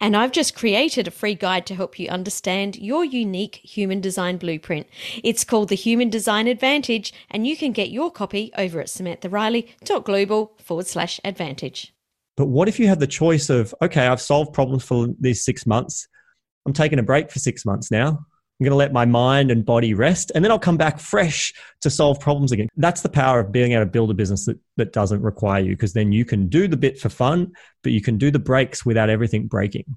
And I've just created a free guide to help you understand your unique human design blueprint. It's called the Human Design Advantage, and you can get your copy over at samanthariley.global forward slash advantage. But what if you had the choice of, okay, I've solved problems for these six months. I'm taking a break for six months now. I'm going to let my mind and body rest, and then I'll come back fresh to solve problems again. That's the power of being able to build a business that, that doesn't require you, because then you can do the bit for fun, but you can do the breaks without everything breaking.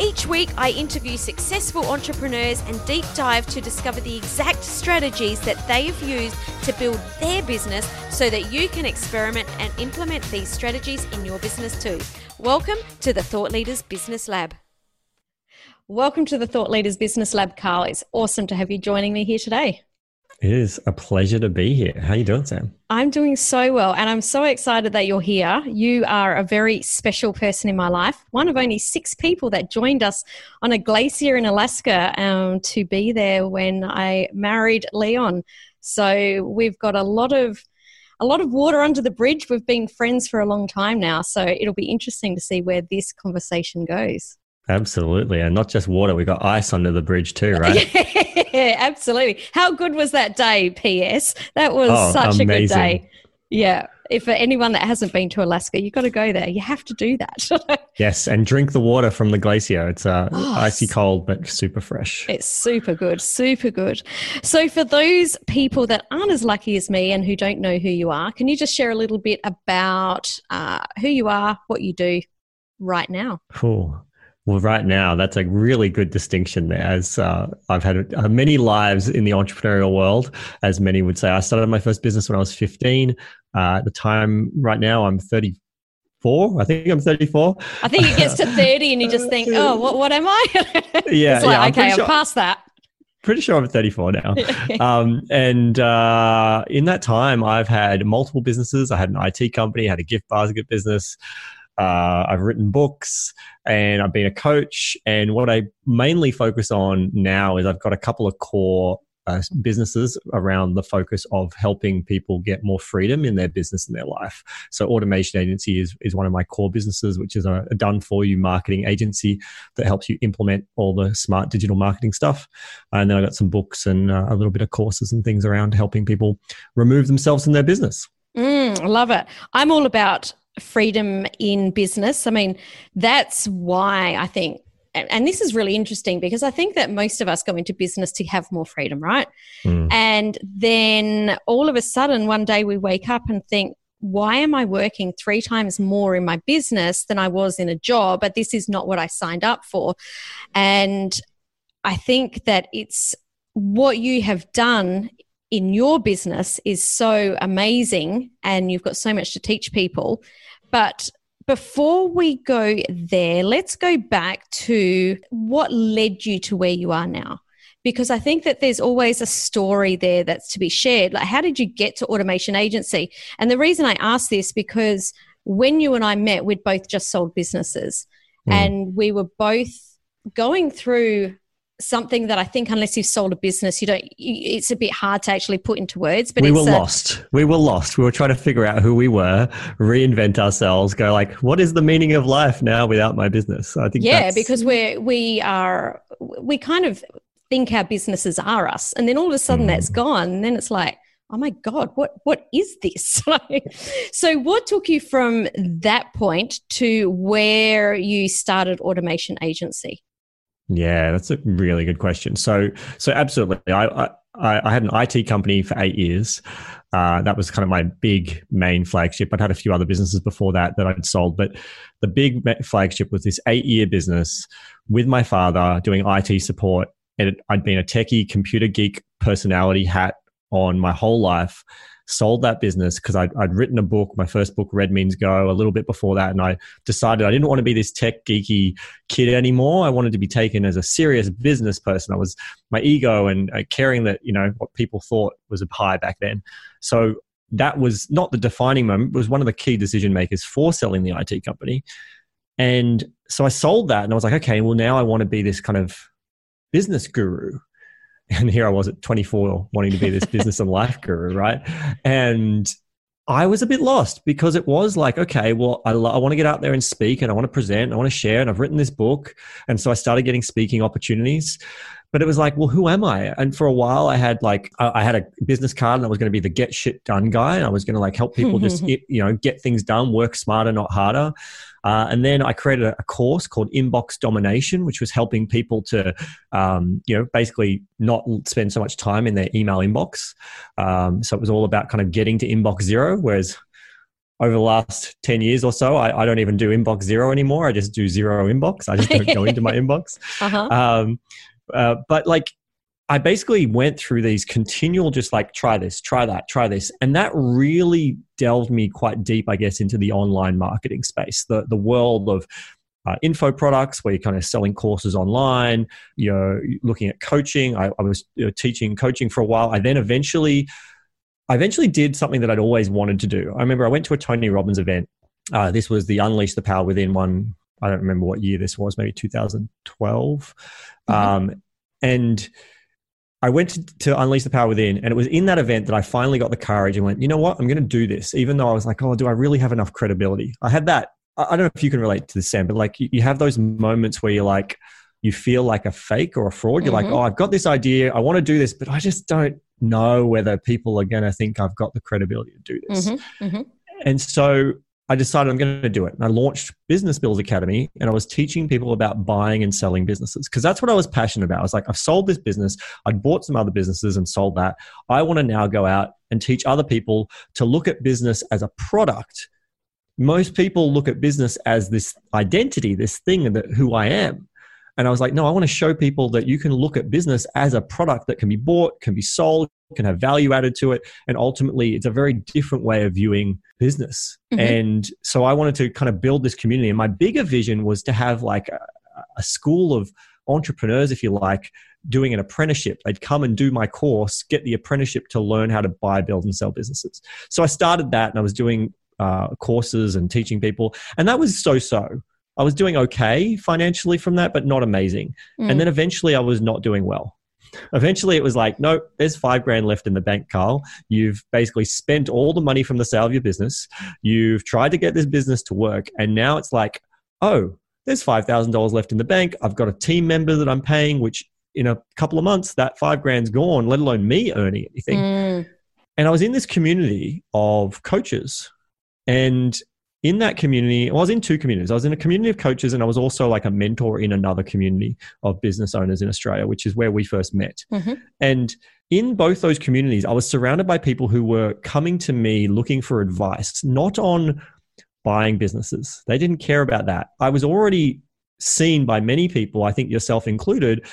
Each week, I interview successful entrepreneurs and deep dive to discover the exact strategies that they have used to build their business so that you can experiment and implement these strategies in your business too. Welcome to the Thought Leaders Business Lab. Welcome to the Thought Leaders Business Lab, Carl. It's awesome to have you joining me here today. It is a pleasure to be here. How are you doing, Sam? I'm doing so well, and I'm so excited that you're here. You are a very special person in my life. One of only six people that joined us on a glacier in Alaska um, to be there when I married Leon. So we've got a lot of a lot of water under the bridge. We've been friends for a long time now, so it'll be interesting to see where this conversation goes. Absolutely. And not just water, we got ice under the bridge too, right? yeah, absolutely. How good was that day, PS? That was oh, such amazing. a good day. Yeah. If for anyone that hasn't been to Alaska, you've got to go there. You have to do that. yes, and drink the water from the glacier. It's uh, oh, icy cold, but super fresh. It's super good, super good. So, for those people that aren't as lucky as me and who don't know who you are, can you just share a little bit about uh, who you are, what you do right now? Cool. Well, right now, that's a really good distinction there. As uh, I've had uh, many lives in the entrepreneurial world, as many would say. I started my first business when I was 15. Uh, at the time, right now, I'm 34. I think I'm 34. I think it gets to 30 and you just think, oh, what, what am I? yeah. it's like, yeah, I'm okay, I'm past that. Pretty sure I'm 34 now. um, and uh, in that time, I've had multiple businesses. I had an IT company, I had a gift basket business. Uh, I've written books and I've been a coach. And what I mainly focus on now is I've got a couple of core uh, businesses around the focus of helping people get more freedom in their business and their life. So, Automation Agency is, is one of my core businesses, which is a, a done for you marketing agency that helps you implement all the smart digital marketing stuff. And then I got some books and uh, a little bit of courses and things around helping people remove themselves in their business. Mm, love it. I'm all about freedom in business. I mean, that's why I think, and this is really interesting because I think that most of us go into business to have more freedom, right? Mm. And then all of a sudden, one day we wake up and think, why am I working three times more in my business than I was in a job? But this is not what I signed up for. And I think that it's what you have done in your business is so amazing and you've got so much to teach people. But before we go there, let's go back to what led you to where you are now. Because I think that there's always a story there that's to be shared. Like, how did you get to Automation Agency? And the reason I ask this because when you and I met, we'd both just sold businesses mm. and we were both going through something that I think unless you've sold a business, you don't. It's a bit hard to actually put into words. But we were a, lost. We were lost. We were trying to figure out who we were, reinvent ourselves, go like, what is the meaning of life now without my business? I think yeah, because we're we are we kind of think our businesses are us, and then all of a sudden mm. that's gone, and then it's like. Oh my God, what what is this? so what took you from that point to where you started automation agency? Yeah, that's a really good question. So, so absolutely, I, I, I had an IT company for eight years. Uh, that was kind of my big main flagship. I'd had a few other businesses before that that I'd sold, but the big flagship was this eight-year business with my father doing IT support. And I'd been a techie, computer geek personality hat on my whole life sold that business because I'd, I'd, written a book, my first book, Red Means Go, a little bit before that. And I decided I didn't want to be this tech geeky kid anymore. I wanted to be taken as a serious business person. I was my ego and uh, caring that, you know, what people thought was a high back then. So that was not the defining moment, was one of the key decision makers for selling the IT company. And so I sold that and I was like, okay, well, now I want to be this kind of business guru and here I was at 24 wanting to be this business and life guru, right? And I was a bit lost because it was like, okay, well, I, lo- I want to get out there and speak and I want to present and I want to share and I've written this book. And so I started getting speaking opportunities. But it was like, well, who am I? And for a while, I had like, I had a business card and I was going to be the get shit done guy. And I was going to like help people just, you know, get things done, work smarter, not harder. Uh, and then I created a, a, course called Inbox Domination, which was helping people to, um, you know, basically not spend so much time in their email inbox. Um, so it was all about kind of getting to inbox zero, whereas over the last 10 years or so, I, I, don't even do inbox zero anymore. I just do zero inbox. I just don't go into my inbox. Uh-huh. Um, uh, but like I basically went through these continual, just like try this, try that, try this, and that really delved me quite deep, I guess, into the online marketing space, the the world of uh, info products where you're kind of selling courses online. You're looking at coaching. I, I was you know, teaching coaching for a while. I then eventually, I eventually did something that I'd always wanted to do. I remember I went to a Tony Robbins event. Uh, this was the Unleash the Power Within one. I don't remember what year this was, maybe 2012. Mm-hmm. Um, and I went to, to, Unleash the Power Within, and it was in that event that I finally got the courage and went, you know what, I'm going to do this, even though I was like, oh, do I really have enough credibility? I had that. I don't know if you can relate to this, Sam, but like you have those moments where you're like, you feel like a fake or a fraud. You're mm-hmm. like, oh, I've got this idea, I want to do this, but I just don't know whether people are going to think I've got the credibility to do this. Mm-hmm. Mm-hmm. And so I decided I'm going to do it. And I launched Business Builds Academy and I was teaching people about buying and selling businesses because that's what I was passionate about. I was like, I've sold this business, I'd bought some other businesses and sold that. I want to now go out and teach other people to look at business as a product. Most people look at business as this identity, this thing that who I am. And I was like, no, I want to show people that you can look at business as a product that can be bought, can be sold, can have value added to it. And ultimately, it's a very different way of viewing business. Mm-hmm. And so I wanted to kind of build this community. And my bigger vision was to have like a, a school of entrepreneurs, if you like, doing an apprenticeship. They'd come and do my course, get the apprenticeship to learn how to buy, build, and sell businesses. So I started that and I was doing uh, courses and teaching people. And that was so so. I was doing okay financially from that, but not amazing. Mm. And then eventually I was not doing well. Eventually it was like, no, there's five grand left in the bank, Carl. You've basically spent all the money from the sale of your business. You've tried to get this business to work. And now it's like, oh, there's $5,000 left in the bank. I've got a team member that I'm paying, which in a couple of months, that five grand's gone, let alone me earning anything. Mm. And I was in this community of coaches. And in that community, I was in two communities. I was in a community of coaches, and I was also like a mentor in another community of business owners in Australia, which is where we first met. Mm-hmm. And in both those communities, I was surrounded by people who were coming to me looking for advice, not on buying businesses. They didn't care about that. I was already seen by many people, I think yourself included,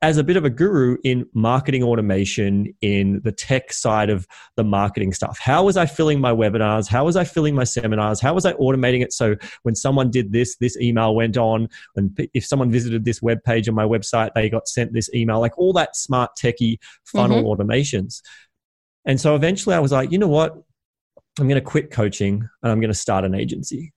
as a bit of a guru in marketing automation in the tech side of the marketing stuff. How was I filling my webinars? How was I filling my seminars? How was I automating it so when someone did this, this email went on? And if someone visited this web page on my website, they got sent this email, like all that smart techie funnel mm-hmm. automations. And so eventually I was like, you know what? I'm going to quit coaching and I'm going to start an agency.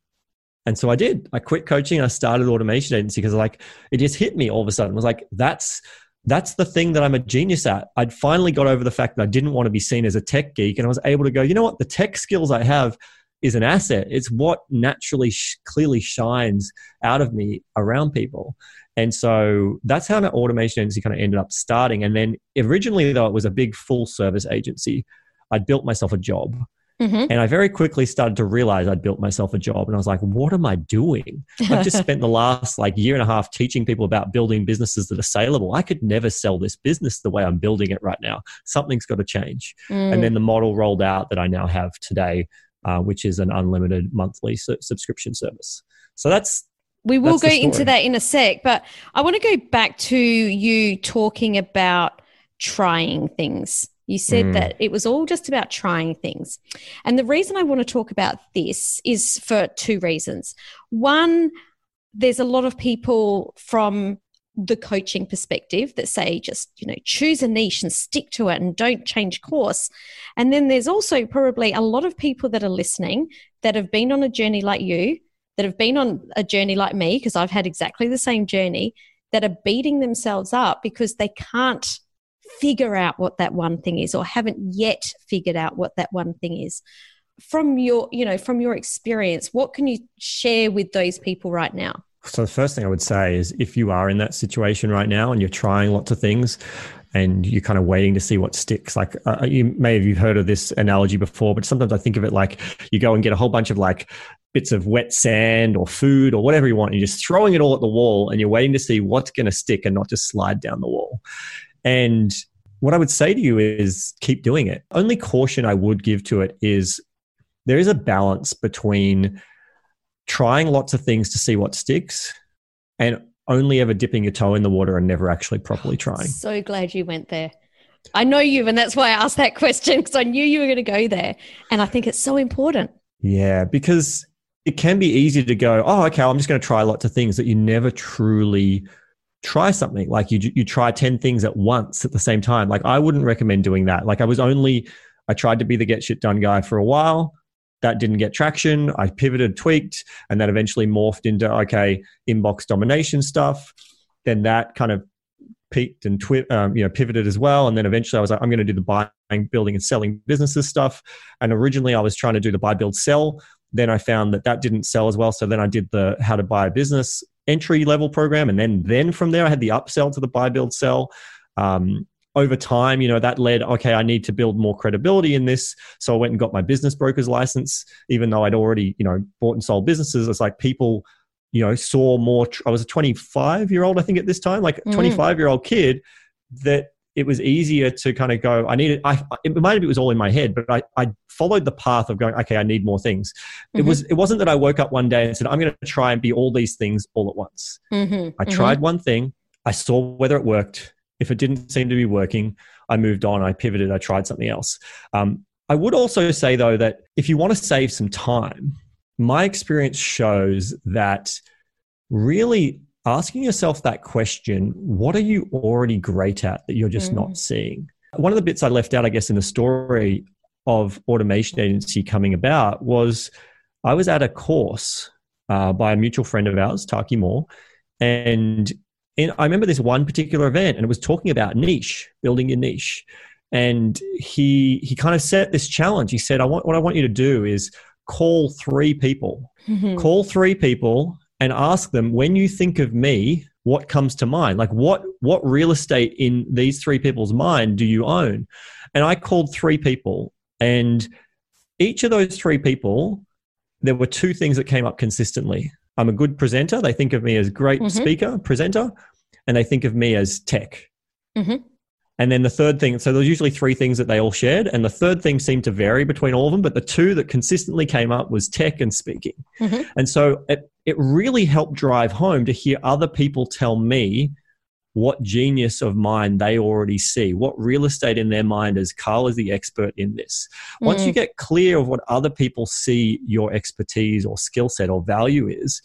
And so I did. I quit coaching. I started automation agency because like it just hit me all of a sudden. I was like, that's that's the thing that I'm a genius at. I'd finally got over the fact that I didn't want to be seen as a tech geek, and I was able to go, you know what, the tech skills I have is an asset. It's what naturally sh- clearly shines out of me around people. And so that's how an automation agency kind of ended up starting. And then originally, though, it was a big full service agency. I'd built myself a job Mm-hmm. And I very quickly started to realize I'd built myself a job and I was like, what am I doing? I've just spent the last like year and a half teaching people about building businesses that are saleable. I could never sell this business the way I'm building it right now. Something's got to change. Mm. And then the model rolled out that I now have today, uh, which is an unlimited monthly su- subscription service. So that's we will go into that in a sec, but I want to go back to you talking about trying things. You said mm. that it was all just about trying things. And the reason I want to talk about this is for two reasons. One, there's a lot of people from the coaching perspective that say just you know choose a niche and stick to it and don't change course and then there's also probably a lot of people that are listening that have been on a journey like you that have been on a journey like me because I've had exactly the same journey that are beating themselves up because they can't figure out what that one thing is or haven't yet figured out what that one thing is. From your you know from your experience what can you share with those people right now? So the first thing i would say is if you are in that situation right now and you're trying lots of things and you're kind of waiting to see what sticks like uh, uh you may have you've heard of this analogy before but sometimes i think of it like you go and get a whole bunch of like bits of wet sand or food or whatever you want and you're just throwing it all at the wall and you're waiting to see what's going to stick and not just slide down the wall and what I would say to you is keep doing it. Only caution I would give to it is there is a balance between trying lots of things to see what sticks and only ever dipping your toe in the water and never actually properly trying. So glad you went there. I know you, and that's why I asked that question because I knew you were going to go there. And I think it's so important. Yeah, because it can be easy to go, oh, okay, I'm just going to try lots of things that you never truly try something. Like you you try 10 things at once at the same time. Like i wouldn't recommend doing that. Like i was only i tried to be the get shit done guy for a while. That didn't get traction. I pivoted tweaked and that eventually morphed into okay inbox domination stuff. Then that kind of peaked and twi- um, you know pivoted as well. And then eventually i was like i'm going to do the buying building and selling businesses stuff. And originally i was trying to do the buy build sell. Then i found that that didn't sell as well. So then i did the how to buy a business entry level program, and then then from there I had the upsell to the buy build sell. Um, over time, you know, that led, okay, I need to build more credibility in this. So I went and got my business broker's license, even though I'd already, you know, bought and sold businesses. It's like people, you know, saw more. Tr- I was a 25 year old, I think, at this time, like a mm. 25 year old kid that it was easier to kind of go, I needed, I, it might have, it was all in my head, but I, I followed the path of going, okay, I need more things. Mm-hmm. It was, it wasn't that I woke up one day and said, I'm going to try and be all these things all at once. Mm-hmm. I tried mm-hmm. one thing. I saw whether it worked. If it didn't seem to be working, I moved on. I pivoted. I tried something else. Um, I would also say though, that if you want to save some time, my experience shows that really asking yourself that question what are you already great at that you're just mm. not seeing? One of the bits I left out, I guess, in the story of Automation Agency coming about was I was at a course uh, by a mutual friend of ours, Taki Moore, and in, I remember this one particular event, and it was talking about niche, building your niche. And he he kind of set this challenge. He said, "I want what I want you to do is call three people, mm-hmm. call three people and ask them when you think of me what comes to mind like what what real estate in these three people's mind do you own and i called three people and each of those three people there were two things that came up consistently i'm a good presenter they think of me as great mm-hmm. speaker presenter and they think of me as tech mm-hmm. And then the third thing, so there's usually three things that they all shared, and the third thing seemed to vary between all of them, but the two that consistently came up was tech and speaking. Mm-hmm. And so it, it really helped drive home to hear other people tell me what genius of mine they already see, what real estate in their mind is Carl is the expert in this. Once you mm. get clear of what other people see your expertise or skill set or value is,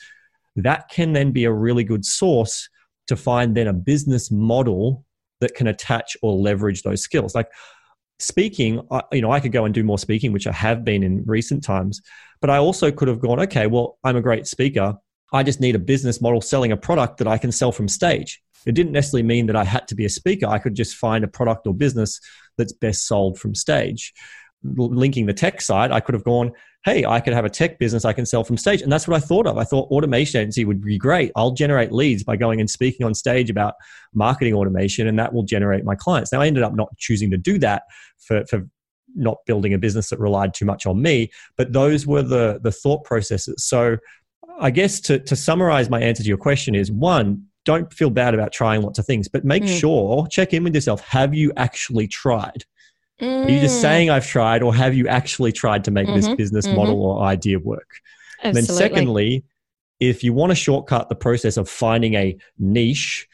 that can then be a really good source to find then a business model that can attach or leverage those skills. Like speaking, you know, I could go and do more speaking, which I have been in recent times, but I also could have gone, okay, well, I'm a great speaker. I just need a business model selling a product that I can sell from stage. It didn't necessarily mean that I had to be a speaker. I could just find a product or business that's best sold from stage. Linking the tech side, I could have gone, hey, I could have a tech business I can sell from stage. And that's what I thought of. I thought automation agency would be great. I'll generate leads by going and speaking on stage about marketing automation, and that will generate my clients. Now, I ended up not choosing to do that for, for not building a business that relied too much on me. But those were the the thought processes. So I guess to to summarize my answer to your question is one, don't feel bad about trying lots of things, but make mm. sure check in with yourself. Have you actually tried? Mm. Are you just mm. saying I've tried, or have you actually tried to make mm-hmm, this business mm-hmm. model or idea work? Absolutely. then, secondly, if you want to shortcut the process of finding a niche,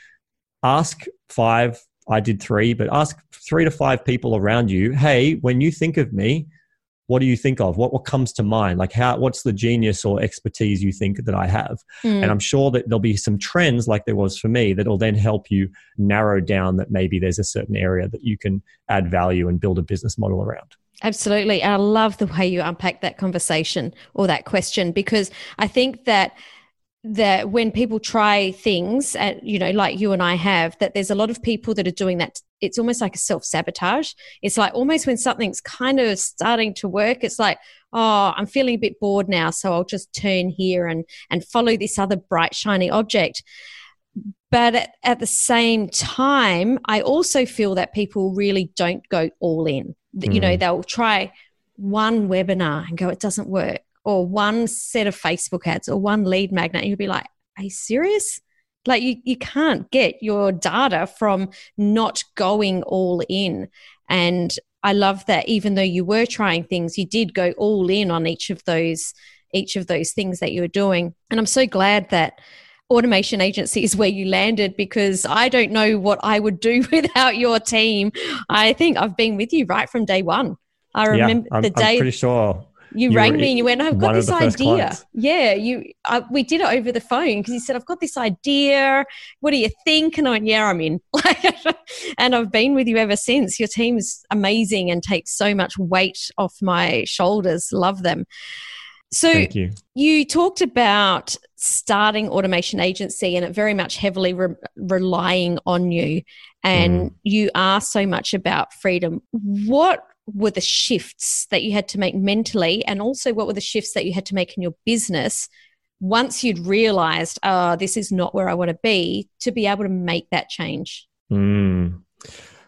ask five. I did three, but ask three to five people around you. Hey, when you think of me, what do you think of? What what comes to mind? Like how what's the genius or expertise you think that I have? Mm. And I'm sure that there'll be some trends like there was for me that'll then help you narrow down that maybe there's a certain area that you can add value and build a business model around. Absolutely. I love the way you unpack that conversation or that question because I think that that when people try things at, you know like you and i have that there's a lot of people that are doing that it's almost like a self-sabotage it's like almost when something's kind of starting to work it's like oh i'm feeling a bit bored now so i'll just turn here and and follow this other bright shiny object but at, at the same time i also feel that people really don't go all in mm. you know mm. they'll try one webinar and go it doesn't work or one set of Facebook ads or one lead magnet, you'd be like, are you serious? Like you, you can't get your data from not going all in. And I love that even though you were trying things, you did go all in on each of those each of those things that you were doing. And I'm so glad that automation agency is where you landed because I don't know what I would do without your team. I think I've been with you right from day one. I remember yeah, I'm, the day. I'm pretty sure you, you rang me and you went, I've got this idea. Yeah, you. I, we did it over the phone because you said, I've got this idea. What do you think? And I went, Yeah, I'm in. and I've been with you ever since. Your team's amazing and takes so much weight off my shoulders. Love them. So you. you. talked about starting automation agency and it very much heavily re- relying on you and mm. you are so much about freedom. What were the shifts that you had to make mentally and also what were the shifts that you had to make in your business once you'd realized oh this is not where i want to be to be able to make that change mm.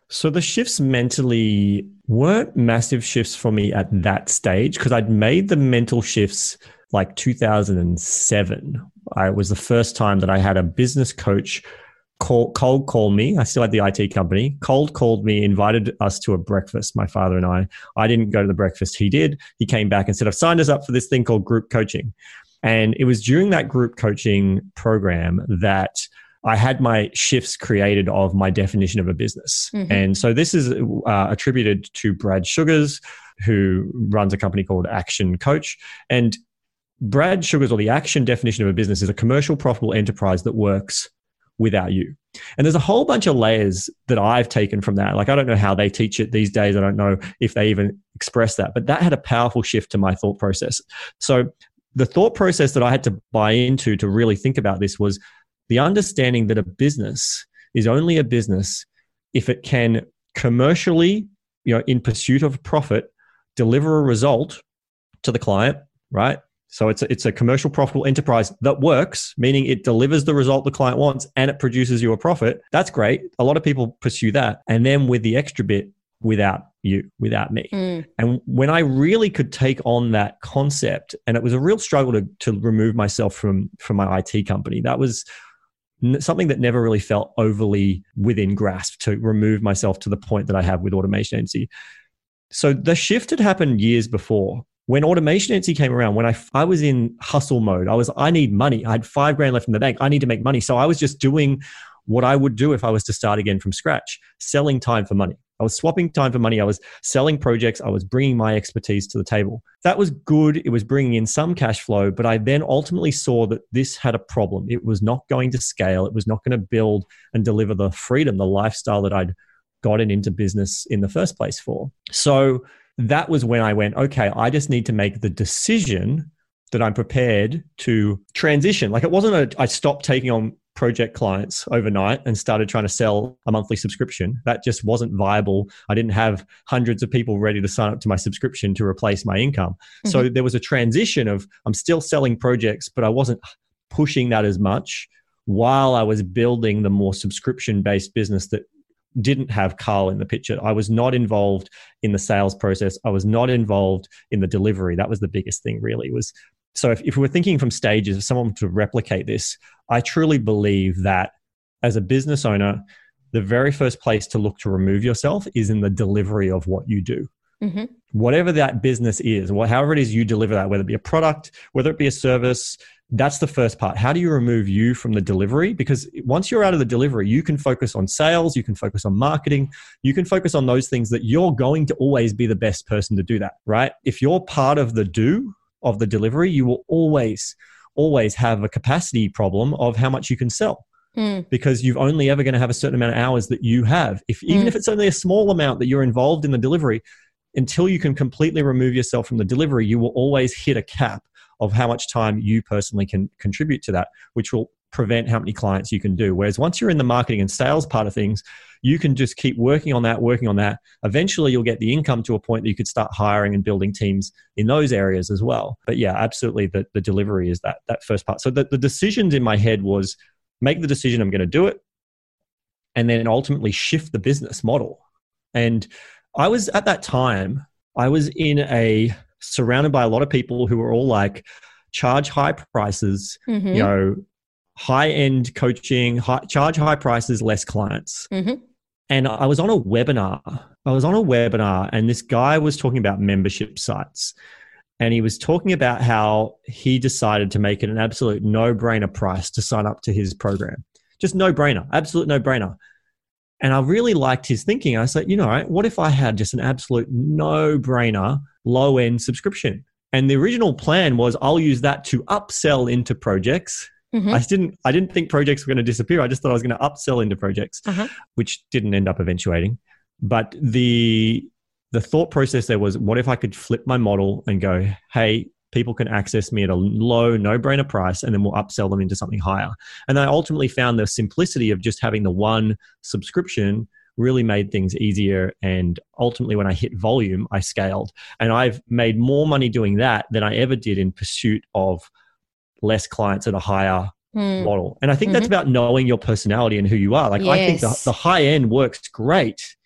so the shifts mentally weren't massive shifts for me at that stage because i'd made the mental shifts like 2007 i was the first time that i had a business coach call, cold called me. I still had the IT company. Cold called me, invited us to a breakfast, my father and I. I didn't go to the breakfast. He did. He came back and said, I've signed us up for this thing called group coaching. And it was during that group coaching program that I had my shifts created of my definition of a business. Mm-hmm. And so this is uh, attributed to Brad Sugars, who runs a company called Action Coach. And Brad Sugars, or the action definition of a business, is a commercial profitable enterprise that works without you. And there's a whole bunch of layers that I've taken from that. Like, I don't know how they teach it these days. I don't know if they even express that, but that had a powerful shift to my thought process. So, the thought process that I had to buy into to really think about this was the understanding that a business is only a business if it can commercially, you know, in pursuit of profit, deliver a result to the client, right? So it's a, it's a commercial profitable enterprise that works, meaning it delivers the result the client wants and it produces you a profit. That's great. A lot of people pursue that. And then with the extra bit, without you, without me. Mm. And when I really could take on that concept, and it was a real struggle to, to remove myself from, from my IT company, that was something that never really felt overly within grasp to remove myself to the point that I have with automation agency. So the shift had happened years before when automation agency came around, when I, I was in hustle mode, I was, I need money. I had five grand left in the bank. I need to make money. So I was just doing what I would do if I was to start again from scratch, selling time for money. I was swapping time for money. I was selling projects. I was bringing my expertise to the table. That was good. It was bringing in some cash flow, but I then ultimately saw that this had a problem. It was not going to scale. It was not going to build and deliver the freedom, the lifestyle that I'd gotten into business in the first place for. So that was when I went, okay, I just need to make the decision that I'm prepared to transition. Like it wasn't a, I stopped taking on project clients overnight and started trying to sell a monthly subscription. That just wasn't viable. I didn't have hundreds of people ready to sign up to my subscription to replace my income. Mm-hmm. So there was a transition of I'm still selling projects, but I wasn't pushing that as much while I was building the more subscription based business that didn't have Carl in the picture. I was not involved in the sales process. I was not involved in the delivery. That was the biggest thing, really. Was so if, if we're thinking from stages, if someone to replicate this, I truly believe that as a business owner, the very first place to look to remove yourself is in the delivery of what you do. Mm-hmm. Whatever that business is, however it is you deliver that, whether it be a product, whether it be a service, that's the first part. How do you remove you from the delivery? Because once you're out of the delivery, you can focus on sales, you can focus on marketing, you can focus on those things that you're going to always be the best person to do that, right? If you're part of the do of the delivery, you will always, always have a capacity problem of how much you can sell. Mm. Because you're only ever going to have a certain amount of hours that you have. If even mm. if it's only a small amount that you're involved in the delivery, until you can completely remove yourself from the delivery, you will always hit a cap of how much time you personally can contribute to that, which will prevent how many clients you can do. Whereas once you're in the marketing and sales part of things, you can just keep working on that, working on that. Eventually, you'll get the income to a point that you could start hiring and building teams in those areas as well. But yeah, absolutely, the, the delivery is that that first part. So the, the decisions in my head was make the decision I'm going to do it, and then ultimately shift the business model. And I was at that time, I was in a surrounded by a lot of people who were all like, charge high prices, mm-hmm. you know, high end coaching, high, charge high prices, less clients. Mm-hmm. And I was on a webinar. I was on a webinar, and this guy was talking about membership sites. And he was talking about how he decided to make it an absolute no brainer price to sign up to his program. Just no brainer, absolute no brainer. And I really liked his thinking. I said, you know, what if I had just an absolute no brainer low end subscription? And the original plan was I'll use that to upsell into projects. Mm-hmm. I didn't. I didn't think projects were going to disappear. I just thought I was going to upsell into projects, uh-huh. which didn't end up eventuating. But the the thought process there was, what if I could flip my model and go, hey, people can access me at a low, no brainer price, and then we'll upsell them into something higher. And I ultimately found the simplicity of just having the one subscription really made things easier. And ultimately, when I hit volume, I scaled. And I've made more money doing that than I ever did in pursuit of less clients at a higher mm. model. And I think mm-hmm. that's about knowing your personality and who you are. Like, yes. I think the, the high end works great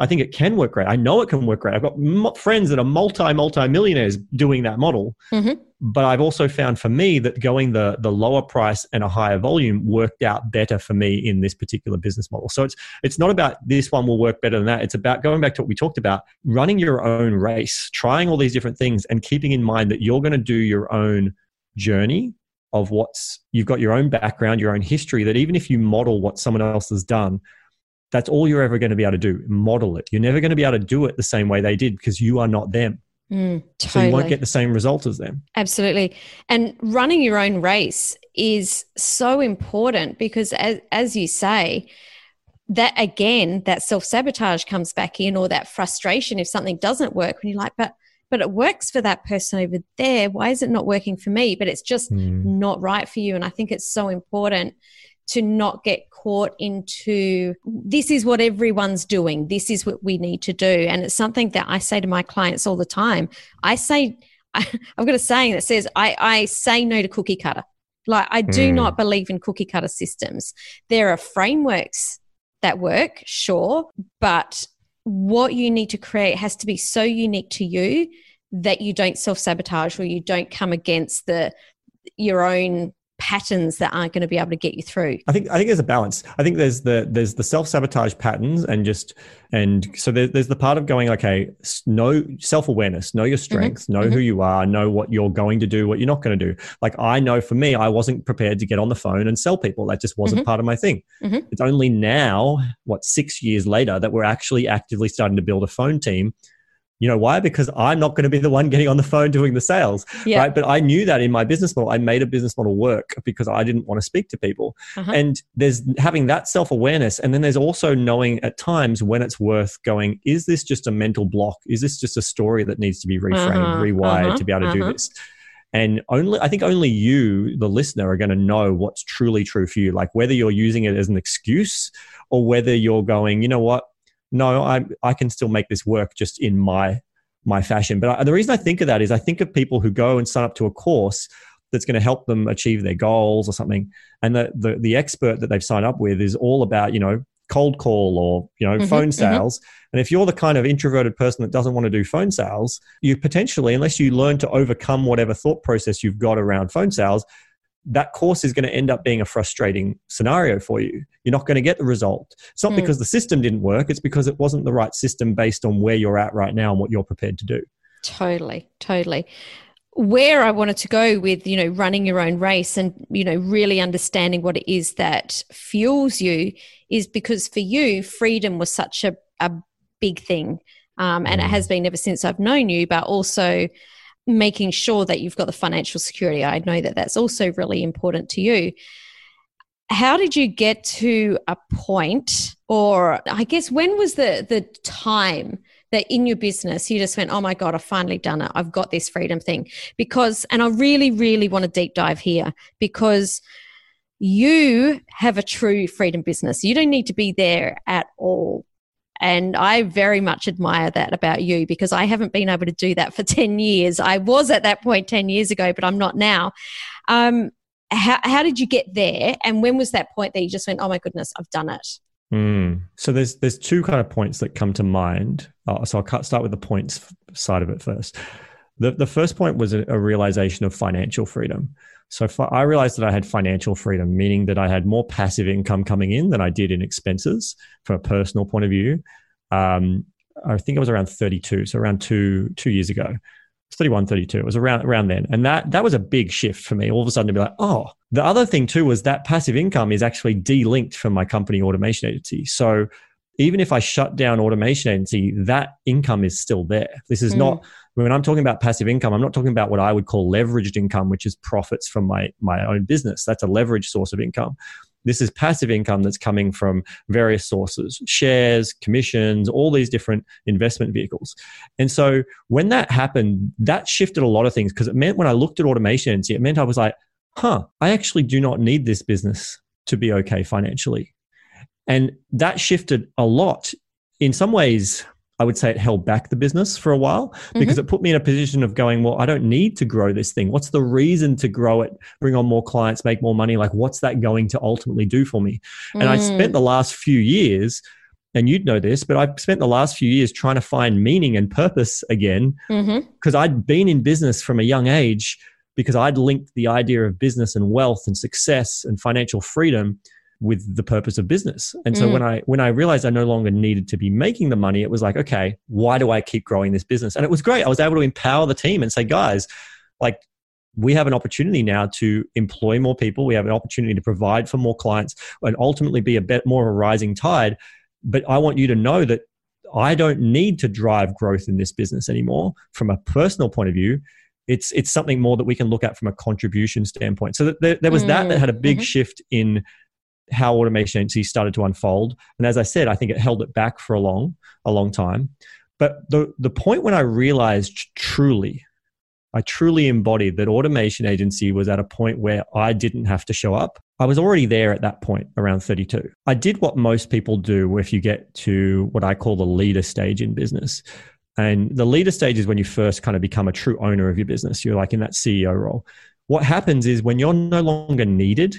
I think it can work great. I know it can work great. I've got m- friends that are multi multi millionaires doing that model. Mm-hmm. But I've also found for me that going the the lower price and a higher volume worked out better for me in this particular business model. So it's it's not about this one will work better than that. It's about going back to what we talked about, running your own race, trying all these different things, and keeping in mind that you're going to do your own journey of what's you've got your own background, your own history. That even if you model what someone else has done that's all you're ever going to be able to do. Model it. You're never going to be able to do it the same way they did because you are not them. Mm, totally. So you won't get the same result as them. Absolutely. And running your own race is so important because, as, as you say, that again, that self sabotage comes back in, or that frustration if something doesn't work. When you're like, but but it works for that person over there. Why is it not working for me? But it's just mm. not right for you. And I think it's so important to not get caught into this is what everyone's doing, this is what we need to do. And it's something that I say to my clients all the time. I say, I, have got a saying that says, I, I say no to cookie cutter. Like, I do mm. not believe in cookie cutter systems. There are frameworks that work, sure, but what you need to create has to be so unique to you that you don't self sabotage or you don't come against the your own patterns that aren't going to be able to get you through i think i think there's a balance i think there's the there's the self-sabotage patterns and just and so there, there's the part of going okay know self-awareness know your mm-hmm. strengths mm-hmm. know mm-hmm. who you are know what you're going to do what you're not going to do like i know for me i wasn't prepared to get on the phone and sell people that just wasn't mm-hmm. part of my thing mm-hmm. it's only now what six years later that we're actually actively starting to build a phone team you know why? Because I'm not going to be the one getting on the phone doing the sales, yeah. right? But I knew that in my business model, I made a business model work because I didn't want to speak to people. Uh-huh. And there's having that self awareness, and then there's also knowing at times when it's worth going. Is this just a mental block? Is this just a story that needs to be reframed, uh-huh. rewired uh-huh. to be able to do uh-huh. this? And only I think only you, the listener, are going to know what's truly true for you. Like whether you're using it as an excuse or whether you're going, you know what, no, I I can still make this work just in my my fashion. But I, the reason I think of that is I think of people who go and sign up to a course that's going to help them achieve their goals or something, and the the, the expert that they've signed up with is all about you know cold call or you know Mhm, phone mhm. sales and if you're the kind of introverted person that doesn't want to do phone sales you potentially unless you learn to overcome whatever thought process you've got around phone sales that course is going to end up being a frustrating scenario for you you're not going to get the result it's not Mm. because the system didn't work it's because it wasn't the right system based on where you're at right now and what you're prepared to do Totally, totally. Where I wanted to go with, you know, running your own race and, you know, really understanding what it is that fuels you is because for you, freedom was such a, a big thing. Um, and it Mm. has been ever since I've known you, but also making sure that you've got the financial security. I know that that's also really important to you. How did you get to a point, or I guess when was the the time that in your business you just went, oh my God, I've finally done it. I've got this freedom thing. Because, and I really, really want to deep dive here because you have a true freedom business. You don't need to be there at all. And I very much admire that about you because I haven't been able to do that for 10 years. I was at that point 10 years ago, but I'm not now. Um, how, how did you get there? And when was that point that you just went, oh my goodness, I've done it? Mm. So there's there's two kind of points that come to mind. Uh, so I'll start with the points side of it first. The the first point was a, a realization of financial freedom. So I realized that I had financial freedom, meaning that I had more passive income coming in than I did in expenses from a personal point of view. Um, I think it was around 32, so around two two years ago. It's 31, 32. It was around around then, and that that was a big shift for me. All of a sudden, to be like, oh, the other thing too was that passive income is actually delinked from my company automation agency. So even if I shut down automation agency, that income is still there. This is Mm. not when I'm talking about passive income, I'm not talking about what I would call leveraged income, which is profits from my my own business. That's a leveraged source of income. This is passive income that's coming from various sources, shares, commissions, all these different investment vehicles. And so when that happened, that shifted a lot of things because it meant when I looked at automation it meant I was like, huh, I actually do not need this business to be okay financially. And that shifted a lot. In some ways, I would say it held back the business for a while because it put me in a position of going, well, I don't need to grow this thing. What's the reason to grow it, bring on more clients, make more money? Like, what's that going to ultimately do for me? And I Mm. spent the last few years, and you'd know this, but I've spent the last few years trying to find meaning and purpose again because I'd been in business from a young age because I'd linked the idea of business and wealth and success and financial freedom with the purpose of business. And so Mm. when I when I realized I no longer needed to be making the money, it was like, okay, why do I keep growing this business? And it was great. I was able to empower the team and say, guys, like we have an opportunity now to employ more people. We have an opportunity to provide for more clients and ultimately be a bit more of a rising tide. But I want you to know that I don't need to drive growth in this business anymore from a personal point of view. It's it's something more that we can look at from a contribution standpoint. So there, there was that that had a big Mhm. shift in how automation agency started to unfold. And as I said, I think it held it back for a long a long time. But the the point when I realized truly, I truly embodied that automation agency was at a point where I didn't have to show up. I was already there at that point around 32. I did what most people do if you get to what I call the leader stage in business. And the leader stage is when you first kind of become a true owner of your business. You're like in that CEO role. What happens is when you're no longer needed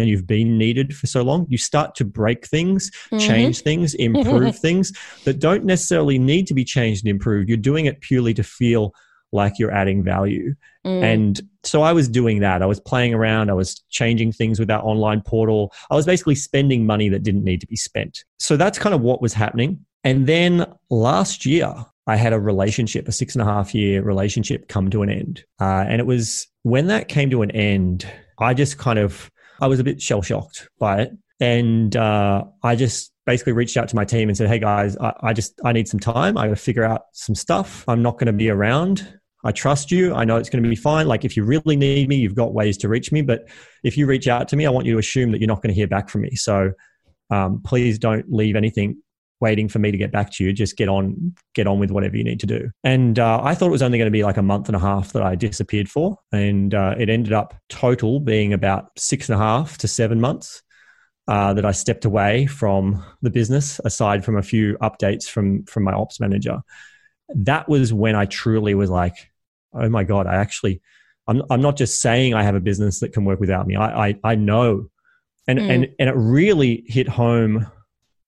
and you've been needed for so long, you start to break things, Mhm. change things, improve things that don't necessarily need to be changed and improved. You're doing it purely to feel like you're adding value. Mm. And so I was doing that. I was playing around. I was changing things with that online portal. I was basically spending money that didn't need to be spent. So that's kind of what was happening. And then last year, I had a relationship, a six and a half year relationship come to an end. Uh, and it was when that came to an end, I just kind of, I was a bit shell shocked by it. And uh, I just basically reached out to my team and said, Hey guys, I, I just, I need some time. I got to figure out some stuff. I'm not going to be around. I trust you. I know it's going to be fine. Like if you really need me, you've got ways to reach me. But if you reach out to me, I want you to assume that you're not going to hear back from me. So um, please don't leave anything waiting for me to get back to you. Just get on, get on with whatever you need to do. And uh, I thought it was only going to be like a month and a half that I disappeared for, and uh, it ended up total being about six and a half to seven months. Uh, that I stepped away from the business, aside from a few updates from from my ops manager. That was when I truly was like, "Oh my god! I actually, I'm I'm not just saying I have a business that can work without me. I I, I know," and Mm. and and it really hit home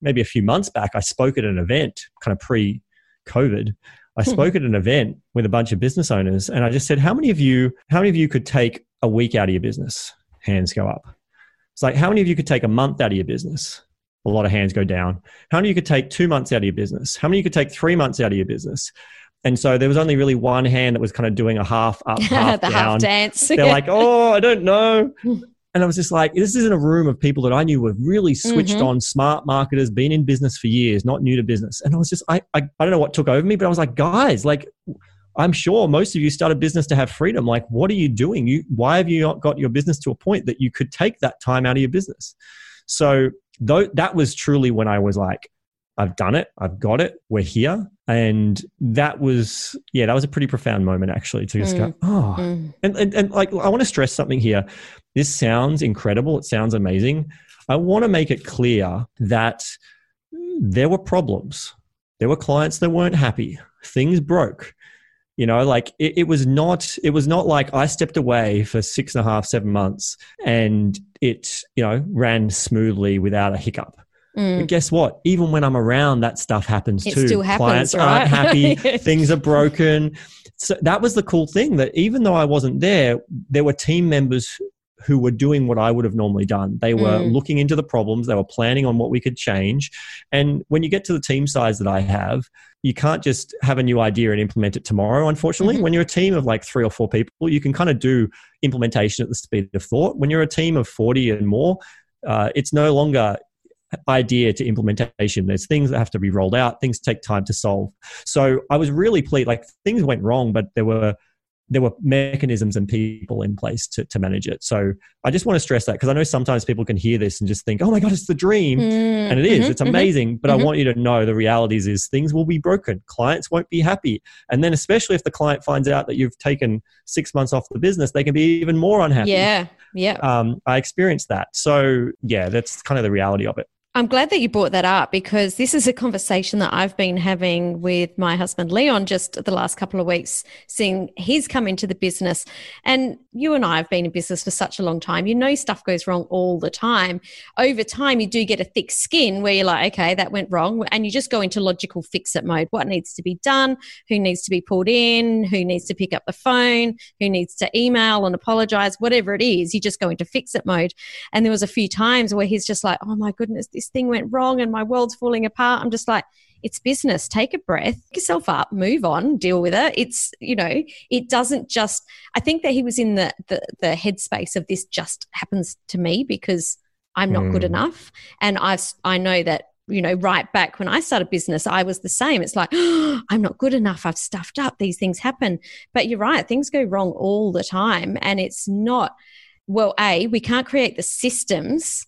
maybe a few months back, I spoke at an event, kind of pre COVID. I hmm. spoke at an event with a bunch of business owners and I just said, How many of you, how many of you could take a week out of your business? Hands go up. It's like, how many of you could take a month out of your business? A lot of hands go down. How many of you could take two months out of your business? How many of you could take three months out of your business? And so there was only really one hand that was kind of doing a half up, half the down. half dance. They're like, oh, I don't know. And I was just like, this isn't a room of people that I knew were really switched mm-hmm. on, smart marketers, been in business for years, not new to business. And I was just, I, I, I don't know what took over me, but I was like, guys, like, I'm sure most of you started business to have freedom. Like, what are you doing? You, why have you not got your business to a point that you could take that time out of your business? So, though that was truly when I was like, I've done it, I've got it, we're here. And that was, yeah, that was a pretty profound moment actually to just mm. go, oh, mm. and, and, and like, I want to stress something here. This sounds incredible. It sounds amazing. I want to make it clear that there were problems. There were clients that weren't happy. Things broke. You know, like it, it, was not, it was not like I stepped away for six and a half, seven months and it, you know, ran smoothly without a hiccup. Mm. But guess what? Even when I'm around, that stuff happens it too. Still happens, Clients right? aren't happy, things are broken. So that was the cool thing that even though I wasn't there, there were team members who were doing what I would have normally done. They were mm. looking into the problems, they were planning on what we could change. And when you get to the team size that I have, you can't just have a new idea and implement it tomorrow, unfortunately. Mm-hmm. When you're a team of like three or four people, you can kind of do implementation at the speed of thought. When you're a team of 40 and more, uh, it's no longer idea to implementation. There's things that have to be rolled out, things take time to solve. So I was really pleased. Like things went wrong, but there were there were mechanisms and people in place to, to manage it. So I just want to stress that because I know sometimes people can hear this and just think, oh my God, it's the dream. Mm, and it is, mm-hmm, it's mm-hmm, amazing. Mm-hmm, but mm-hmm. I want you to know the realities is things will be broken. Clients won't be happy. And then, especially if the client finds out that you've taken six months off the business, they can be even more unhappy. Yeah. Yeah. Um, I experienced that. So, yeah, that's kind of the reality of it. I'm glad that you brought that up because this is a conversation that I've been having with my husband Leon just the last couple of weeks, seeing he's come into the business. And you and I have been in business for such a long time. You know, stuff goes wrong all the time. Over time, you do get a thick skin where you're like, okay, that went wrong. And you just go into logical fix it mode. What needs to be done? Who needs to be pulled in? Who needs to pick up the phone? Who needs to email and apologize? Whatever it is, you just go into fix it mode. And there was a few times where he's just like, oh my goodness, this thing went wrong and my world's falling apart. I'm just like, it's business. Take a breath, pick yourself up, move on, deal with it. It's, you know, it doesn't just, I think that he was in the, the, the headspace of this just happens to me because I'm not mm. good hmm. enough. And I, I know that you know, right back when I started business, I was the same. It's like, oh, I'm not good enough. I've stuffed up. These things happen. But you're right, things go wrong all the time. And it's not, well, A, we can't create the systems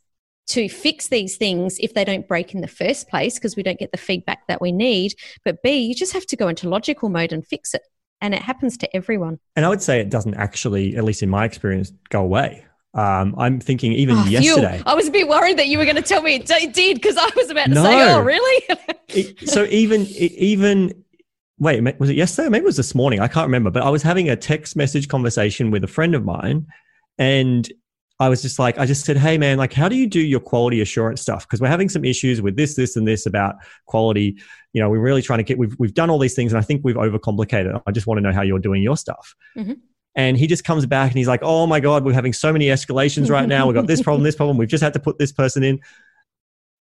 to fix these things if they don't break in the first place because we don't get the feedback that we need. But B, you just have to go into logical mode and fix it. And it happens to everyone. And I would say it doesn't actually, at least in my experience, go away. Um, I'm thinking even oh, yesterday. Phew. I was a bit worried that you were going to tell me it did because I was about to no. say, "Oh, really?" it, so even even wait, was it yesterday? Maybe it was this morning. I can't remember. But I was having a text message conversation with a friend of mine, and I was just like, I just said, hey, man, like, how do you do your quality assurance stuff? Because we're having some issues with this, this, and this about quality. You know, we're really trying to get, we've, we've done all these things and I think we've overcomplicated. I just want to know how you're doing your stuff. Mm-hmm. And he just comes back and he's like, oh my God, we're having so many escalations right now. We've got this problem, this problem. We've just had to put this person in.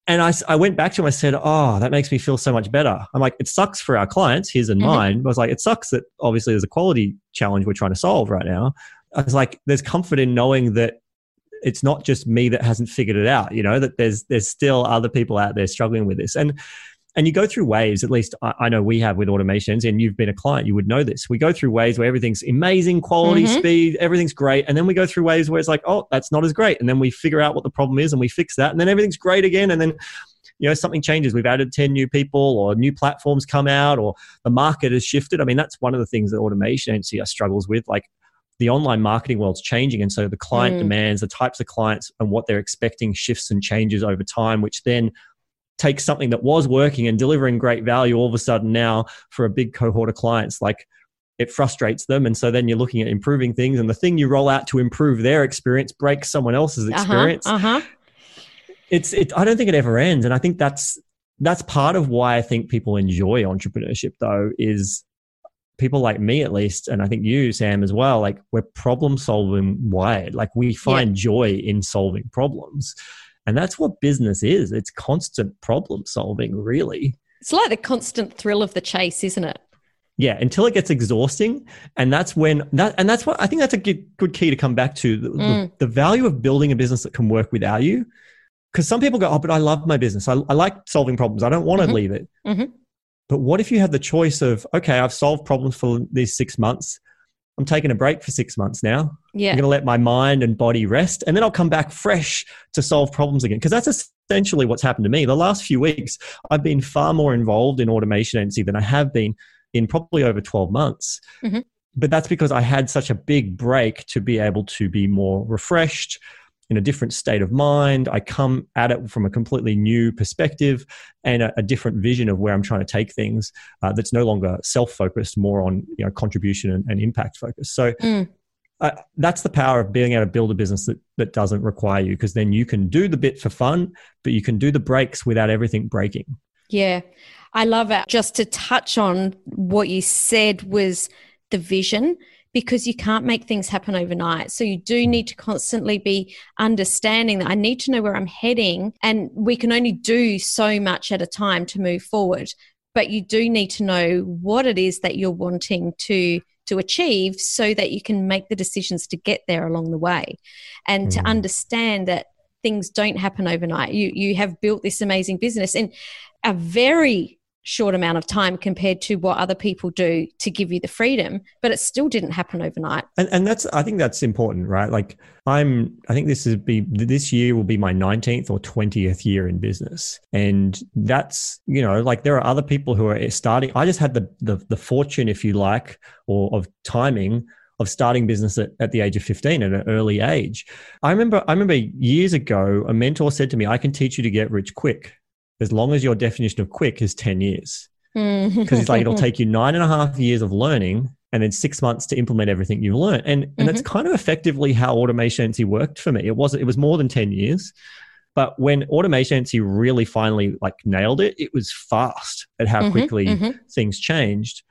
And I, I went back to him. I said, oh, that makes me feel so much better. I'm like, it sucks for our clients, his and mm-hmm. mine. I was like, it sucks that obviously there's a quality challenge we're trying to solve right now. I was like, there's comfort in knowing that it's not just me that hasn't figured it out you know that there's there's still other people out there struggling with this. And and you go through waves at least I, I know we have with automations and you've been a client you would know this. We go through waves where everything's amazing quality mm-hmm. speed everything's great. And then we go through waves where it's like oh that's not as great. And then we figure out what the problem is and we fix that. And then everything's great again. And then you know something changes. We've added 10 new people or new platforms come out or the market has shifted. I mean that's one of the things that automation agency struggles with. Like the online marketing world's changing. And so the client mm. demands, the types of clients and what they're expecting shifts and changes over time, which then takes something that was working and delivering great value all of a sudden now for a big cohort of clients. Like it frustrates them. And so then you're looking at improving things, and the thing you roll out to improve their experience breaks someone else's uh-huh, experience. Uh-huh, uh-huh. it's it, I don't think it ever ends, and I think that's that's part of why I think people enjoy entrepreneurship. Though is people like me at least, and I think you, Sam, as well. Like we're problem solving wired. Like we find yeah. joy in solving problems, and that's what business is. It's constant problem solving, really. It's like the constant thrill of the chase, isn't it? yeah until it gets exhausting and that's when that and that's what i think that's a good, good key to come back to the, mm. the, the value of building a business that can work without you because some people go oh but i love my business i, I like solving problems i don't want to mm-hmm. leave it mm-hmm. But what if you had the choice of okay i've solved problems for these six months i'm taking a break for six months now yeah. i'm going to let my mind and body rest and then i'll come back fresh to solve problems again because that's essentially what's happened to me the last few weeks i've been far more involved in automation agency than i have been in probably over 12 months. Mm-hmm. But that's because I had such a big break to be able to be more refreshed, in a different state of mind. I come at it from a completely new perspective and a, a different vision of where I'm trying to take things uh, that's no longer self focused, more on you know, contribution and, and impact focus. So mm. uh, that's the power of being able to build a business that, that doesn't require you because then you can do the bit for fun, but you can do the breaks without everything breaking. Yeah. I love it. Just to touch on what you said was the vision because you can't make things happen overnight. So you do need to constantly be understanding that I need to know where I'm heading and we can only do so much at a time to move forward. But you do need to know what it is that you're wanting to to achieve so that you can make the decisions to get there along the way and mm. to understand that things don't happen overnight. You you have built this amazing business and a very short amount of time compared to what other people do to give you the freedom but it still didn't happen overnight. And, and that's i think that's important right? Like i'm i think this is be this year will be my 19th or 20th year in business. And that's you know like there are other people who are starting i just had the the, the fortune if you like or of timing of starting business at, at the age of 15 at an early age. I remember I remember years ago a mentor said to me, I can teach you to get rich quick as long as your definition of quick is 10 years. Because mm. it's like it'll take you nine and a half years of learning and then six months to implement everything you've learned. And and mm-hmm. that's kind of effectively how automation agency worked for me. It was it was more than 10 years. But when automation agency really finally like nailed it, it was fast at how mm-hmm, quickly mm-hmm. things changed.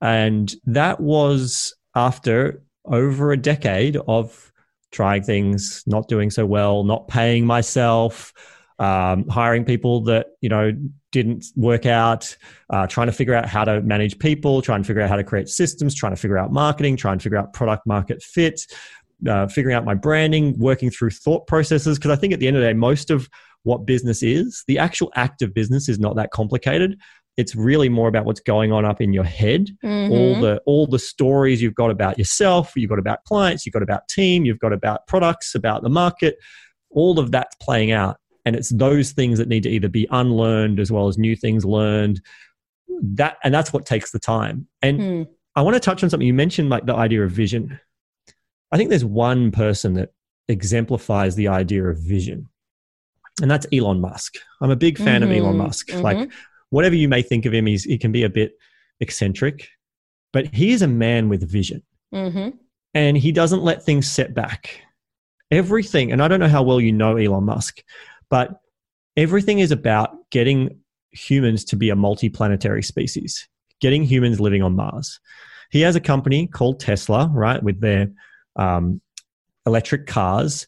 And that was after over a decade of trying things, not doing so well, not paying myself, um, hiring people that you know didn't work out, uh, trying to figure out how to manage people, trying to figure out how to create systems, trying to figure out marketing, trying to figure out product market fit, uh, figuring out my branding, working through thought processes. Because I think at the end of the day, most of what business is, the actual act of business is not that complicated. It's really more about what's going on up in your head. Mm-hmm. All the all the stories you've got about yourself, you've got about clients, you've got about team, you've got about products, about the market. All of that's playing out and it's those things that need to either be unlearned as well as new things learned that and that's what takes the time and mm. i want to touch on something you mentioned like the idea of vision i think there's one person that exemplifies the idea of vision and that's elon musk i'm a big fan mm-hmm. of elon mm-hmm. musk mm-hmm. like whatever you may think of him he's, he can be a bit eccentric but he is a man with vision mm-hmm. and he doesn't let things set back everything and i don't know how well you know elon musk but everything is about getting humans to be a multi-planetary species, getting humans living on Mars. He has a company called Tesla, right, with their um, electric cars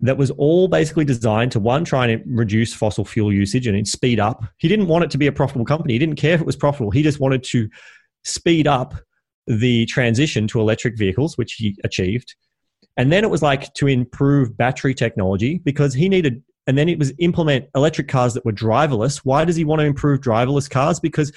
that was all basically designed to one try and reduce fossil fuel usage and speed up. He didn't want it to be a profitable company. He didn't care if it was profitable. He just wanted to speed up the transition to electric vehicles, which he achieved. And then it was like to improve battery technology because he needed and then it was implement electric cars that were driverless. Why does he want to improve driverless cars? Because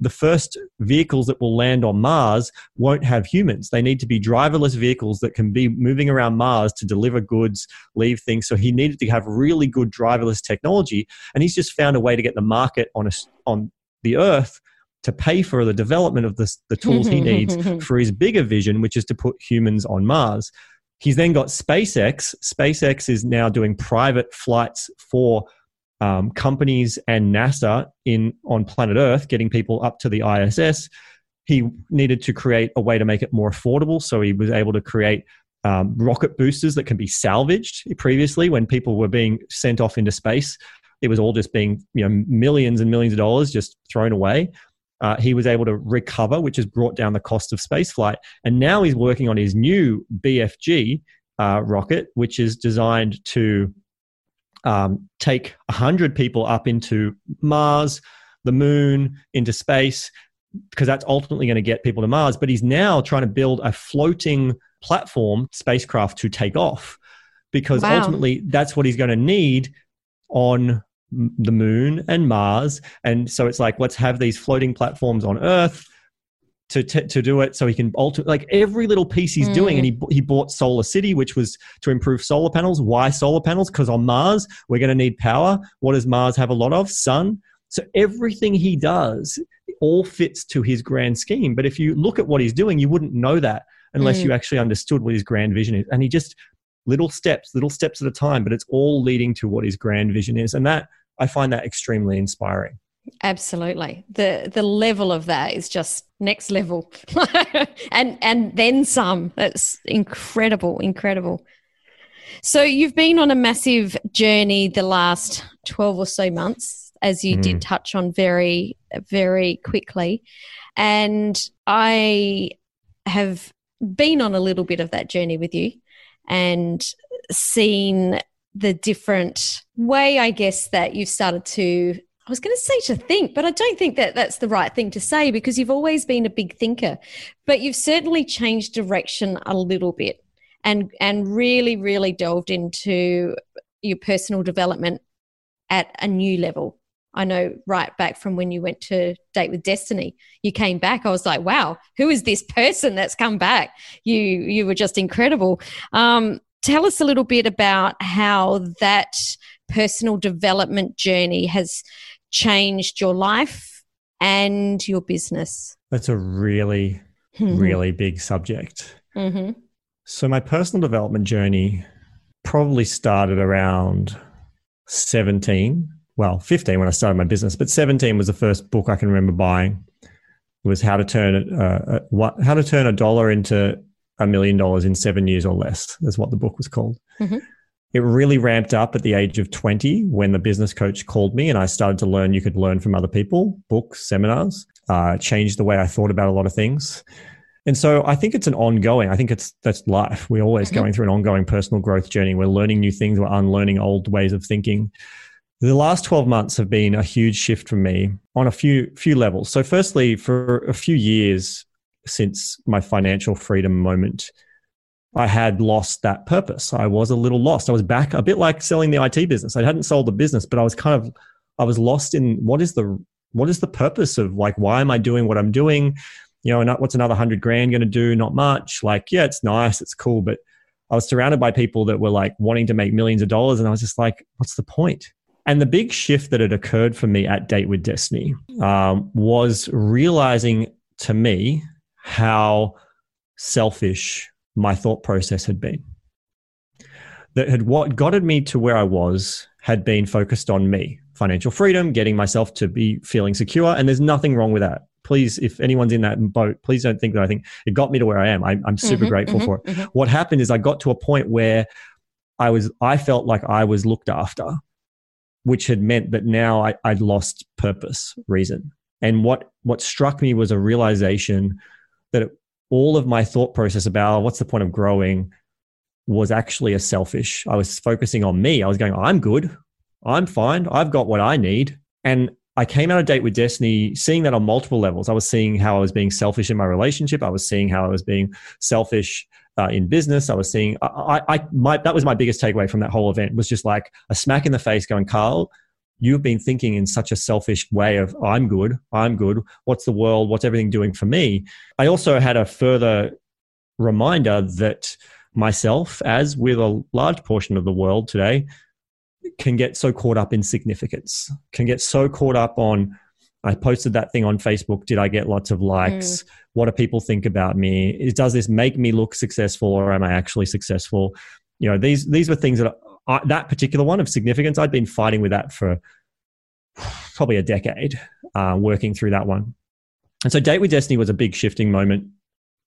the first vehicles that will land on Mars won't have humans. They need to be driverless vehicles that can be moving around Mars to deliver goods, leave things. So he needed to have really good driverless technology, and he's just found a way to get the market on a, on the Earth to pay for the development of the, the tools he needs for his bigger vision, which is to put humans on Mars. He's then got SpaceX. SpaceX is now doing private flights for um, companies and NASA in on planet Earth, getting people up to the ISS. He needed to create a way to make it more affordable, so he was able to create um, rocket boosters that can be salvaged. Previously, when people were being sent off into space, it was all just being you know millions and millions of dollars just thrown away. Uh, he was able to recover, which has brought down the cost of spaceflight. And now he's working on his new BFG uh, rocket, which is designed to um, take 100 people up into Mars, the moon, into space, because that's ultimately going to get people to Mars. But he's now trying to build a floating platform spacecraft to take off, because wow. ultimately that's what he's going to need on the moon and Mars. And so it's like, let's have these floating platforms on Earth to t- to do it so he can alter like every little piece he's mm. doing and he he bought SolarCity which was to improve solar panels. Why solar panels? Because on mars we're going to need power. What does mars have a lot of? Sun. So everything he does all fits to his grand scheme. But if you look at what he's doing you wouldn't know that unless mm. you actually understood what his grand vision is. And he just little steps little steps at a time but it's all leading to what his grand vision is and that i find that extremely inspiring Absolutely. The the level of that is just next level. and and then some. That's incredible, incredible. So you've been on a massive journey the last 12 or so months as you mm. did touch on very very quickly. And I have been on a little bit of that journey with you and seen the different way I guess that you've started to I was going to say to think, but I don't think that that's the right thing to say because you've always been a big thinker, but you've certainly changed direction a little bit and and really really delved into your personal development at a new level. I know right back from when you went to date with destiny, you came back. I was like, wow, who is this person that's come back? You you were just incredible. Um, tell us a little bit about how that personal development journey has changed your life and your business? That's a really, mm-hmm. really big subject. Mm-hmm. So, my personal development journey probably started around 17. Well, 15 when I started my business, but 17 was the first book I can remember buying. It was how to turn uh, what how to turn a dollar into a million dollars in seven years or less. That's what the book was called. Mm-hmm. It really ramped up at the age of 20 when the business coach called me and I started to learn you could learn from other people, books, seminars, uh, changed the way I thought about a lot of things. And so I think it's an ongoing, I think it's that's life. We're always mm-hmm. going through an ongoing personal growth journey. We're learning new things, we're unlearning old ways of thinking. The last 12 months have been a huge shift for me on a few few levels. So firstly, for a few years since my financial freedom moment, I had lost that purpose. I was a little lost. I was back a bit like selling the IT business. I hadn't sold the business, but I was kind of I was lost in what is the what is the purpose of like why am I doing what I'm doing? You know, what's another hundred grand going to do? Not much. Like, yeah, it's nice, it's cool, but I was surrounded by people that were like wanting to make millions of dollars, and I was just like, what's the point? And the big shift that had occurred for me at Date with Destiny um, was realizing to me how selfish my thought process had been. That had what gotten me to where I was had been focused on me, financial freedom, getting myself to be feeling secure. And there's nothing wrong with that. Please, if anyone's in that boat, please don't think that I think it got me to where I am. I, am super mm-hmm, grateful mm-hmm, for it. Mm-hmm. What happened is I got to a point where I was, I felt like I was looked after, which had meant that now I, I'd lost purpose, reason. And what, what struck me was a realization that it, all of my thought process about oh, what's the point of growing was actually a selfish. I was focusing on me. I was going, I'm good. I'm fine. I've got what I need. And I came out of date with Destiny, seeing that on multiple levels. I was seeing how I was being selfish in my relationship. I was seeing how I was being selfish uh, in business. I was seeing, I, I, my, that was my biggest takeaway from that whole event was just like a smack in the face going, Carl, you've been thinking in such a selfish way of i'm good i'm good. What's the world? What's everything doing for me? I also had a further reminder that myself as with a large portion of the world today can get so caught up in significance can get so caught up on i posted that thing on facebook did i get lots of likes mm. what do people think about me does this make me look successful or am i actually successful you know these these were things that I, that particular one of significance, I'd been fighting with that for probably a decade, uh, working through that one. And so, Date with Destiny was a big shifting moment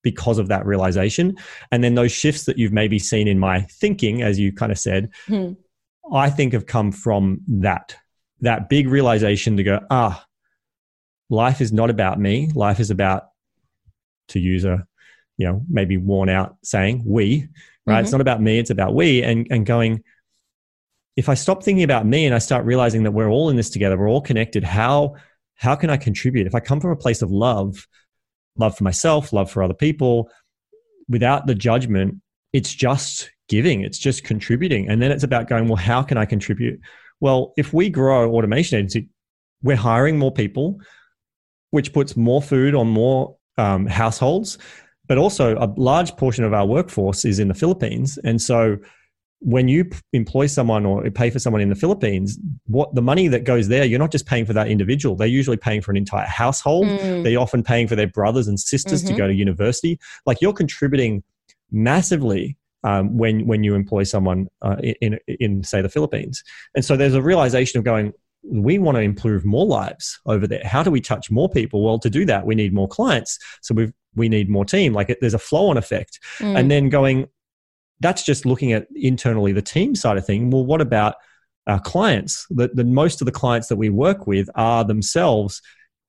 because of that realization. And then those shifts that you've maybe seen in my thinking, as you kind of said, hmm. I think have come from that, that big realization to go, ah, life is not about me. Life is about, to use a, you know, maybe worn out saying, we, right? Mm-hmm. It's not about me, it's about we. And, and going, if I stop thinking about me and I start realizing that we're all in this together, we're all connected, how, how can I contribute? If I come from a place of love, love for myself, love for other people, without the judgment, it's just giving, it's just contributing. And then it's about going, well, how can I contribute? Well, if we grow automation agency, we're hiring more people, which puts more food on more um, households. But also, a large portion of our workforce is in the Philippines. And so, when you employ someone or pay for someone in the Philippines, what the money that goes there, you're not just paying for that individual. They're usually paying for an entire household. Mm. They're often paying for their brothers and sisters mm-hmm. to go to university. Like you're contributing massively um, when when you employ someone uh, in in say the Philippines. And so there's a realization of going. We want to improve more lives over there. How do we touch more people? Well, to do that, we need more clients. So we we need more team. Like it, there's a flow on effect. Mm. And then going, that's just looking at internally the team side of thing. Well, what about our clients? The, the most of the clients that we work with are themselves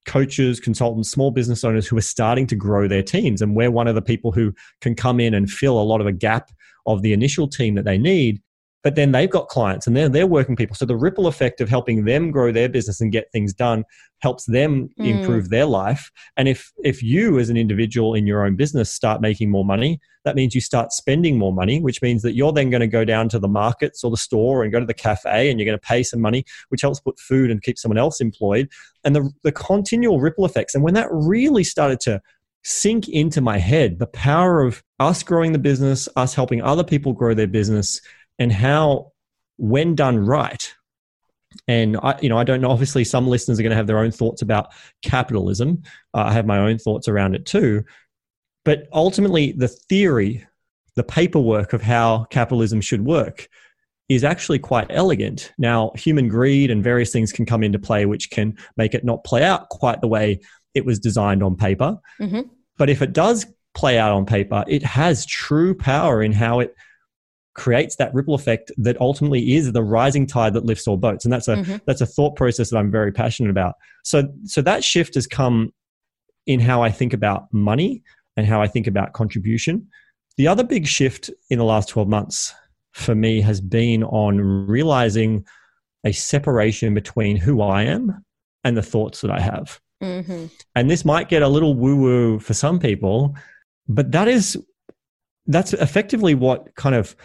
coaches, consultants, small business owners who are starting to grow their teams. And we're one of the people who can come in and fill a lot of a gap of the initial team that they need but then they've got clients and they're, they're working people. So the ripple effect of helping them grow their business and get things done helps them mm. improve their life. And if, if you as an individual in your own business start making more money, that means you start spending more money, which means that you're then going to go down to the markets or the store and go to the cafe and you're going to pay some money, which helps put food and keep someone else employed. And the, the continual ripple effects. And when that really started to sink into my head, the power of us growing the business, us helping other people grow their business, and how, when done right, and I, you know, I don't know. Obviously, some listeners are going to have their own thoughts about capitalism. Uh, I have my own thoughts around it too. But ultimately, the theory, the paperwork of how capitalism should work, is actually quite elegant. Now, human greed and various things can come into play, which can make it not play out quite the way it was designed on paper. Mm-hmm. But if it does play out on paper, it has true power in how it creates that ripple effect that ultimately is the rising tide that lifts all boats and that's a mm-hmm. that's a thought process that I'm very passionate about so so that shift has come in how I think about money and how I think about contribution the other big shift in the last 12 months for me has been on realizing a separation between who I am and the thoughts that I have mm-hmm. and this might get a little woo woo for some people but that is that's effectively what kind of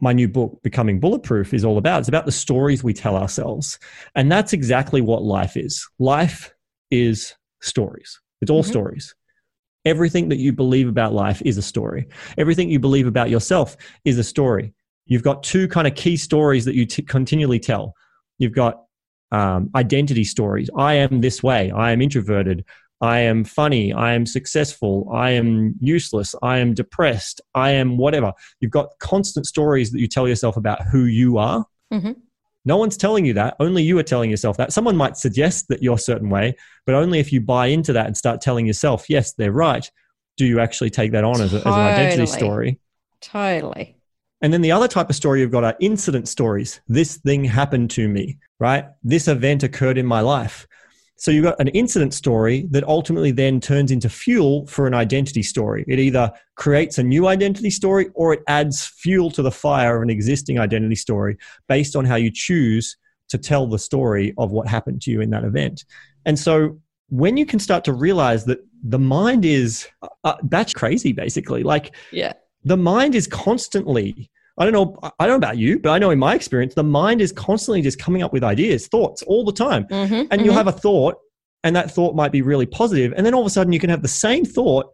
my new book, Becoming Bulletproof, is all about. It's about the stories we tell ourselves. And that's exactly what life is. Life is stories, it's all mm-hmm. stories. Everything that you believe about life is a story. Everything you believe about yourself is a story. You've got two kind of key stories that you t- continually tell. You've got um, identity stories. I am this way. I am introverted. I am funny, I am successful, I am useless, I am depressed, I am whatever. You've got constant stories that you tell yourself about who you are. Mm-hmm. No one's telling you that. Only you are telling yourself that. Someone might suggest that you're a certain way, but only if you buy into that and start telling yourself, yes, they're right, do you actually take that on totally. as, a, as an identity story. Totally. And then the other type of story you've got are incident stories. This thing happened to me, right? This event occurred in my life. So you've got an incident story that ultimately then turns into fuel for an identity story. It either creates a new identity story or it adds fuel to the fire of an existing identity story based on how you choose to tell the story of what happened to you in that event. And so when you can start to realize that the mind is uh, that's crazy basically like yeah the mind is constantly I don't know. I don't know about you, but I know in my experience, the mind is constantly just coming up with ideas, thoughts all the time. Mm-hmm, and mm-hmm. you'll have a thought, and that thought might be really positive, and then all of a sudden you can have the same thought,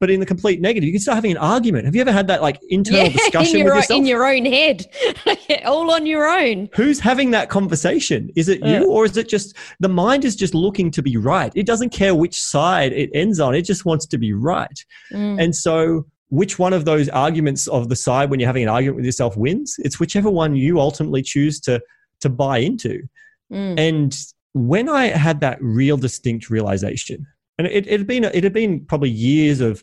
but in the complete negative. You can start having an argument. Have you ever had that like internal yeah, discussion your, with yourself in your own head, all on your own? Who's having that conversation? Is it you, or is it just the mind is just looking to be right? It doesn't care which side it ends on. It just wants to be right, mm. and so which one of those arguments of the side when you're having an argument with yourself wins. It's whichever one you ultimately choose to to buy into. Mm. And when I had that real distinct realization, and it, it had been it had been probably years of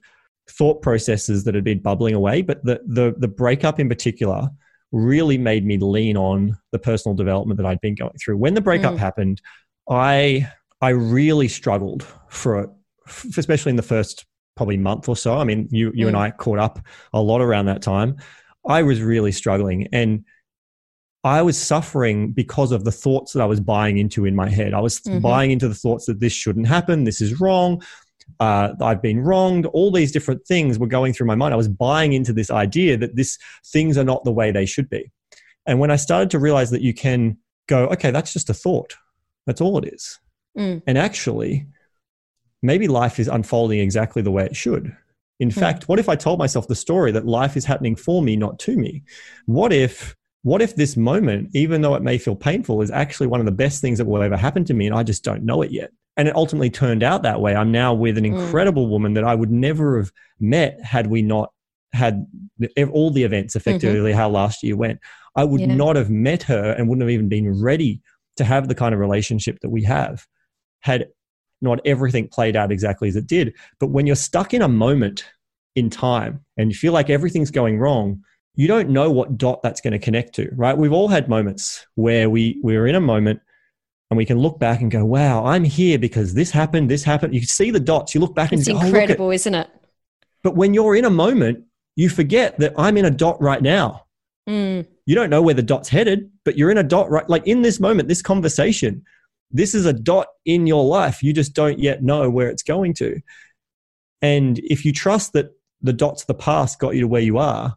thought processes that had been bubbling away. But the the the breakup in particular really made me lean on the personal development that I'd been going through. When the breakup mm. happened, I I really struggled for, especially in the first probably month or so. I mean, you you mm. and I caught up a lot around that time. I was really struggling and I was suffering because of the thoughts that I was buying into in my head. I was mm-hmm. buying into the thoughts that this shouldn't happen, this is wrong, uh, I've been wronged. All these different things were going through my mind. I was buying into this idea that this things are not the way they should be. And when I started to realize that you can go, okay, that's just a thought. That's all it is. Mm. And actually, maybe life is unfolding exactly the way it should. In mm. fact, what if I told myself the story that life is happening for me, not to me? What if what if this moment, even though it may feel painful, is actually one of the best things that will ever happen to me and I just don't know it yet? And it ultimately turned out that way. I'm now with an mm. incredible mm. woman that I would never have met had we not had all the events effectively mm-hmm. how last year went. I would yeah. not have met her and wouldn't have even been ready to have the kind of relationship that we have had not everything played out exactly as it did. But when you're stuck in a moment in time and you feel like everything's going wrong, you don't know what dot that's going to connect to, right? We've all had moments where we we're in a moment and we can look back and go, "Wow, I'm here because this happened, this happened." You see the dots. You look back it's and it's incredible, oh, isn't it? But when you're in a moment, you forget that I'm in a dot right now. Mm. You don't know where the dot's headed, but you're in a dot right. Like in this moment, this conversation, this is a dot in your life. You just don't yet know where it's going to. And if you trust that the dots of the past got you to where you are,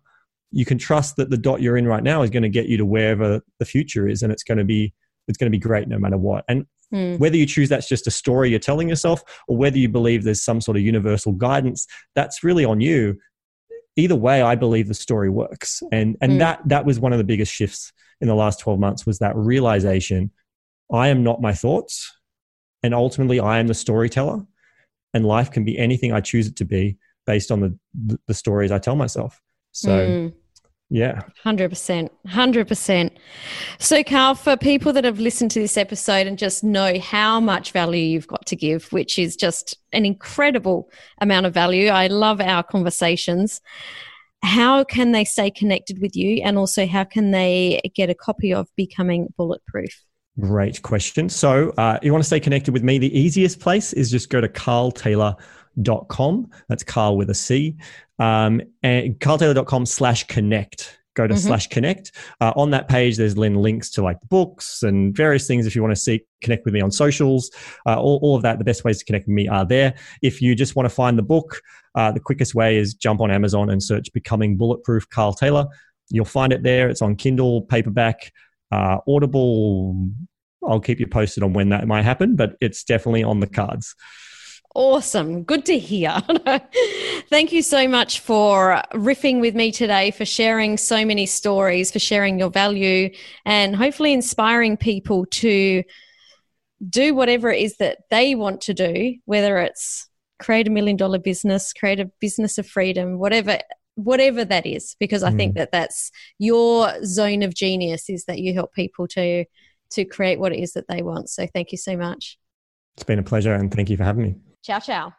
you can trust that the dot you're in right now is going to get you to wherever the future is and it's going to be it's going to be great no matter what and mm. whether you choose that's just a story you're telling yourself or whether you believe there's some sort of universal guidance that's really on you either way i believe the story works and and mm. that that was one of the biggest shifts in the last 12 months was that realization i am not my thoughts and ultimately i am the storyteller and life can be anything i choose it to be based on the the stories i tell myself so, mm. yeah. 100%. 100%. So, Carl, for people that have listened to this episode and just know how much value you've got to give, which is just an incredible amount of value, I love our conversations. How can they stay connected with you? And also, how can they get a copy of Becoming Bulletproof? Great question. So, uh, you want to stay connected with me? The easiest place is just go to carltaylor.com. That's Carl with a C um, and carltaylor.com slash connect go to mm-hmm. slash connect uh, on that page there's then links to like books and various things if you want to see connect with me on socials uh, all, all of that the best ways to connect with me are there if you just want to find the book uh, the quickest way is jump on amazon and search becoming bulletproof carl taylor you'll find it there it's on kindle paperback uh, audible i'll keep you posted on when that might happen but it's definitely on the cards Awesome. Good to hear. Thank you so much for riffing with me today, for sharing so many stories, for sharing your value, and hopefully inspiring people to do whatever it is that they want to do, whether it's create a million dollar business, create a business of freedom, whatever whatever that is because i mm. think that that's your zone of genius is that you help people to to create what it is that they want so thank you so much it's been a pleasure and thank you for having me Ciao, ciao.